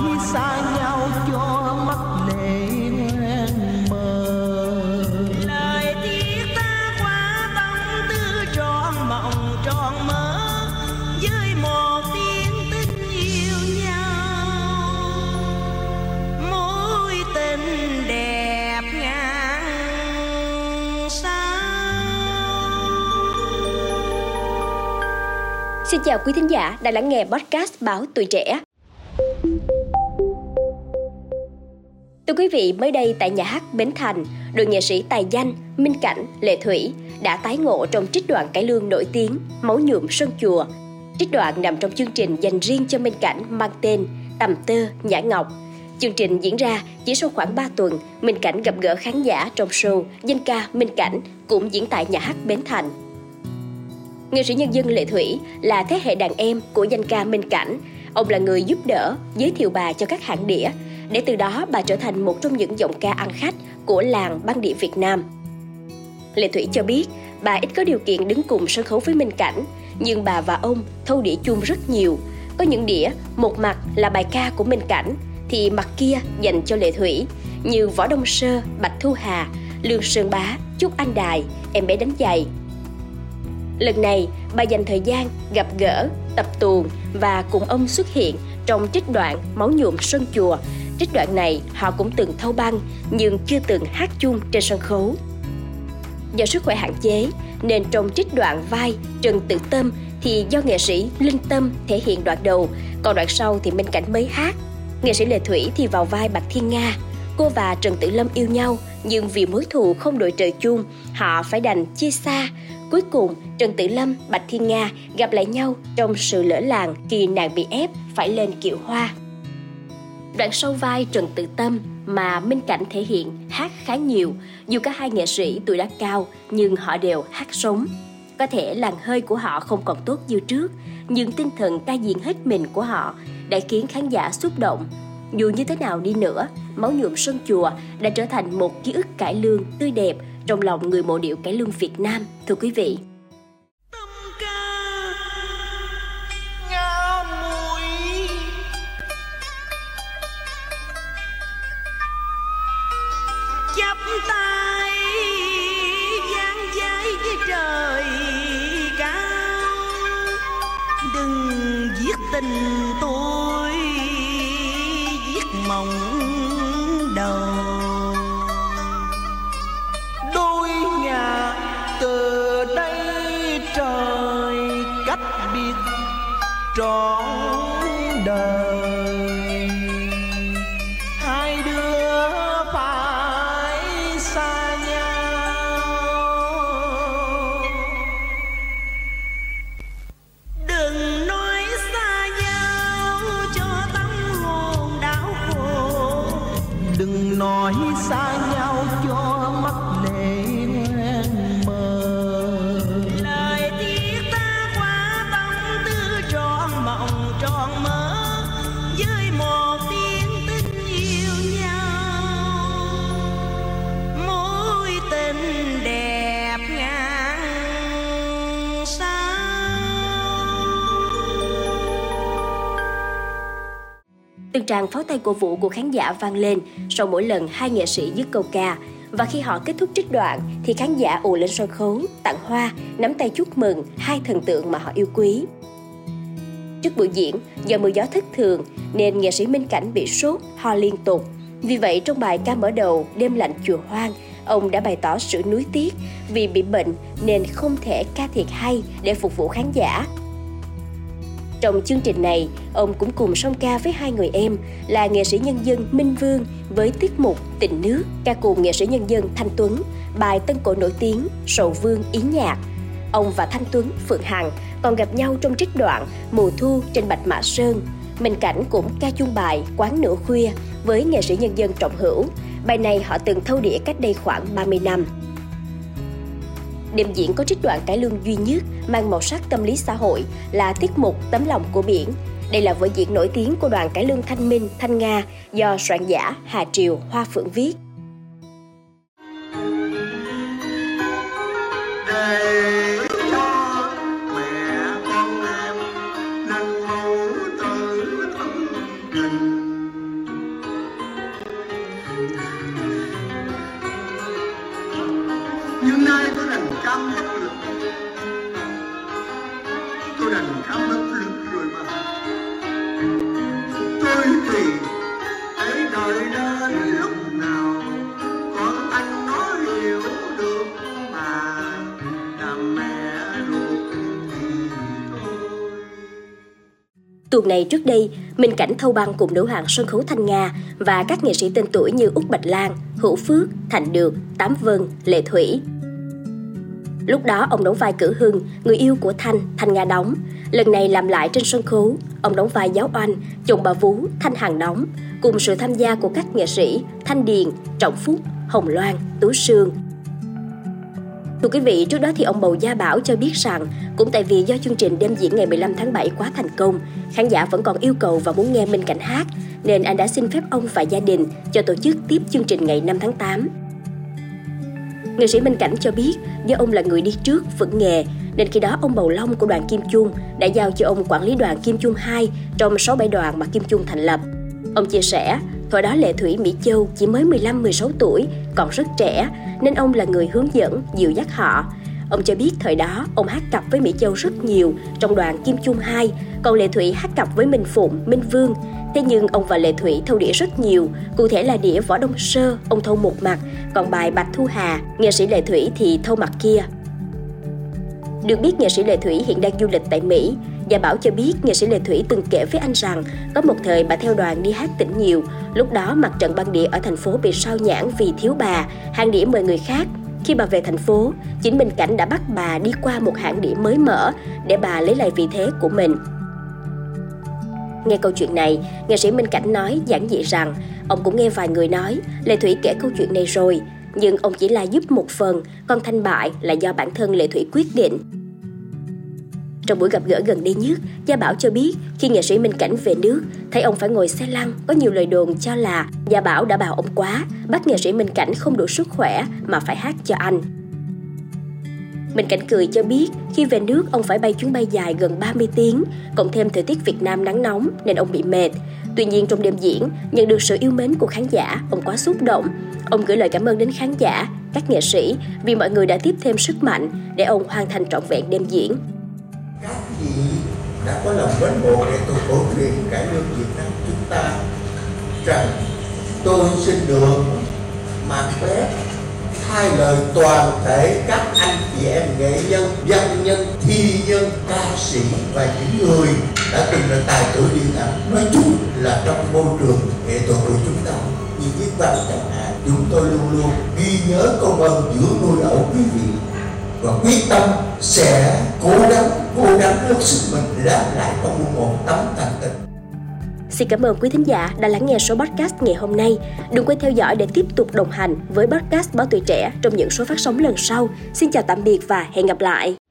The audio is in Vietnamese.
nói xa nhau cho mắt lệ hoang mờ lời thiết ta qua tâm tư trọn mộng trọn mơ với một tiếng tình yêu nhau. Mối tình đẹp ngàn sao? Xin chào quý thính giả đang lắng nghe podcast Báo Tuổi Trẻ. Thưa quý vị, mới đây tại nhà hát Bến Thành, đội nghệ sĩ tài danh Minh Cảnh, Lệ Thủy đã tái ngộ trong trích đoạn cải lương nổi tiếng Máu nhuộm sân chùa. Trích đoạn nằm trong chương trình dành riêng cho Minh Cảnh mang tên Tầm tơ Nhã Ngọc. Chương trình diễn ra chỉ sau khoảng 3 tuần, Minh Cảnh gặp gỡ khán giả trong show Danh ca Minh Cảnh cũng diễn tại nhà hát Bến Thành. Nghệ sĩ nhân dân Lệ Thủy là thế hệ đàn em của danh ca Minh Cảnh. Ông là người giúp đỡ, giới thiệu bà cho các hãng đĩa, để từ đó bà trở thành một trong những giọng ca ăn khách của làng băng đĩa Việt Nam. Lệ Thủy cho biết, bà ít có điều kiện đứng cùng sân khấu với Minh Cảnh, nhưng bà và ông thâu đĩa chung rất nhiều. Có những đĩa, một mặt là bài ca của Minh Cảnh, thì mặt kia dành cho Lệ Thủy, như Võ Đông Sơ, Bạch Thu Hà, Lương Sơn Bá, Trúc Anh Đài, Em bé đánh giày, Lần này, bà dành thời gian gặp gỡ, tập tuồng và cùng ông xuất hiện trong trích đoạn Máu nhuộm sân chùa. Trích đoạn này họ cũng từng thâu băng nhưng chưa từng hát chung trên sân khấu. Do sức khỏe hạn chế nên trong trích đoạn vai Trần Tự Tâm thì do nghệ sĩ Linh Tâm thể hiện đoạn đầu, còn đoạn sau thì Minh Cảnh mới hát. Nghệ sĩ Lệ Thủy thì vào vai Bạch Thiên Nga. Cô và Trần Tử Lâm yêu nhau nhưng vì mối thù không đội trời chung, họ phải đành chia xa. Cuối cùng, Trần Tử Lâm, Bạch Thiên Nga gặp lại nhau trong sự lỡ làng khi nàng bị ép phải lên kiệu hoa. Đoạn sâu vai Trần Tự Tâm mà Minh Cảnh thể hiện hát khá nhiều, dù cả hai nghệ sĩ tuổi đã cao nhưng họ đều hát sống. Có thể làn hơi của họ không còn tốt như trước, nhưng tinh thần ca diện hết mình của họ đã khiến khán giả xúc động. Dù như thế nào đi nữa, máu nhuộm sân chùa đã trở thành một ký ức cải lương tươi đẹp trong lòng người mộ điệu cải lương Việt Nam, thưa quý vị. Tình tôi giết mộng đầu. Đôi ngả từ đây trời cách biệt trọn đời. Từng tràng pháo tay cổ vũ của khán giả vang lên sau mỗi lần hai nghệ sĩ dứt câu ca. Và khi họ kết thúc trích đoạn thì khán giả ùa lên sân khấu, tặng hoa, nắm tay chúc mừng hai thần tượng mà họ yêu quý. Trước buổi diễn, do mưa gió thất thường nên nghệ sĩ Minh Cảnh bị sốt, ho liên tục. Vì vậy trong bài ca mở đầu Đêm lạnh chùa hoang, ông đã bày tỏ sự nuối tiếc vì bị bệnh nên không thể ca thiệt hay để phục vụ khán giả. Trong chương trình này, ông cũng cùng song ca với hai người em là nghệ sĩ nhân dân Minh Vương với tiết mục Tình Nước, ca cùng nghệ sĩ nhân dân Thanh Tuấn, bài tân cổ nổi tiếng Sầu Vương Ý Nhạc. Ông và Thanh Tuấn, Phượng Hằng còn gặp nhau trong trích đoạn Mùa Thu trên Bạch Mã Sơn. Minh Cảnh cũng ca chung bài Quán Nửa Khuya với nghệ sĩ nhân dân Trọng Hữu. Bài này họ từng thâu đĩa cách đây khoảng 30 năm. Đêm diễn có trích đoạn cải lương duy nhất mang màu sắc tâm lý xã hội là tiết mục Tấm lòng của biển. Đây là vở diễn nổi tiếng của đoàn cải lương Thanh Minh, Thanh Nga do soạn giả Hà Triều, Hoa Phượng viết. Tuần này trước đây, Minh Cảnh thâu băng cùng nữ hoàng sân khấu Thanh Nga và các nghệ sĩ tên tuổi như Úc Bạch Lan, Hữu Phước, Thành Được, Tám Vân, Lệ Thủy. Lúc đó ông đóng vai Cử Hưng, người yêu của Thanh, Thanh Nga đóng. Lần này làm lại trên sân khấu, ông đóng vai Giáo Oanh, chồng bà Vú, Thanh Hằng đóng, cùng sự tham gia của các nghệ sĩ Thanh Điền, Trọng Phúc, Hồng Loan, Tú Sương, Thưa quý vị, trước đó thì ông Bầu Gia Bảo cho biết rằng cũng tại vì do chương trình đêm diễn ngày 15 tháng 7 quá thành công, khán giả vẫn còn yêu cầu và muốn nghe Minh Cảnh hát, nên anh đã xin phép ông và gia đình cho tổ chức tiếp chương trình ngày 5 tháng 8. Nghệ sĩ Minh Cảnh cho biết do ông là người đi trước, vững nghề, nên khi đó ông Bầu Long của đoàn Kim Chung đã giao cho ông quản lý đoàn Kim Chung 2 trong 6-7 đoàn mà Kim Chung thành lập. Ông chia sẻ, Thời đó Lệ Thủy Mỹ Châu chỉ mới 15-16 tuổi, còn rất trẻ, nên ông là người hướng dẫn, dìu dắt họ. Ông cho biết thời đó ông hát cặp với Mỹ Châu rất nhiều trong đoàn Kim Chung 2, còn Lệ Thủy hát cặp với Minh Phụng, Minh Vương. Thế nhưng ông và Lệ Thủy thâu đĩa rất nhiều, cụ thể là đĩa Võ Đông Sơ, ông thâu một mặt, còn bài Bạch Thu Hà, nghệ sĩ Lệ Thủy thì thâu mặt kia. Được biết nghệ sĩ Lệ Thủy hiện đang du lịch tại Mỹ, Gia Bảo cho biết nghệ sĩ Lệ Thủy từng kể với anh rằng có một thời bà theo đoàn đi hát tỉnh nhiều, lúc đó mặt trận băng đĩa ở thành phố bị sao nhãn vì thiếu bà, hàng đĩa mời người khác. Khi bà về thành phố, chính Minh Cảnh đã bắt bà đi qua một hãng đĩa mới mở để bà lấy lại vị thế của mình. Nghe câu chuyện này, nghệ sĩ Minh Cảnh nói giản dị rằng ông cũng nghe vài người nói Lệ Thủy kể câu chuyện này rồi, nhưng ông chỉ là giúp một phần, còn thanh bại là do bản thân Lệ Thủy quyết định. Trong buổi gặp gỡ gần đây nhất, Gia Bảo cho biết khi nghệ sĩ Minh Cảnh về nước, thấy ông phải ngồi xe lăn, có nhiều lời đồn cho là Gia Bảo đã bào ông quá, bắt nghệ sĩ Minh Cảnh không đủ sức khỏe mà phải hát cho anh. Minh Cảnh cười cho biết khi về nước ông phải bay chuyến bay dài gần 30 tiếng, cộng thêm thời tiết Việt Nam nắng nóng nên ông bị mệt. Tuy nhiên trong đêm diễn, nhận được sự yêu mến của khán giả, ông quá xúc động. Ông gửi lời cảm ơn đến khán giả, các nghệ sĩ vì mọi người đã tiếp thêm sức mạnh để ông hoàn thành trọn vẹn đêm diễn đã có lòng mến mộ để tôi cổ truyền cải lương Việt Nam chúng ta. Rằng tôi xin được mặc phép thay lời toàn thể các anh chị em nghệ nhân, văn nhân, thi nhân, ca sĩ và những người đã từng là tài tử điện ảnh. Nói chung là trong môi trường nghệ thuật của chúng ta như viết văn chẳng hạn chúng tôi luôn luôn ghi nhớ công ơn giữa nuôi ẩu quý vị và quyết tâm sẽ cố gắng cố gắng hết sức mình để đáp lại công một tấm thành tình Xin cảm ơn quý thính giả đã lắng nghe số podcast ngày hôm nay. Đừng quên theo dõi để tiếp tục đồng hành với podcast Báo Tuổi Trẻ trong những số phát sóng lần sau. Xin chào tạm biệt và hẹn gặp lại.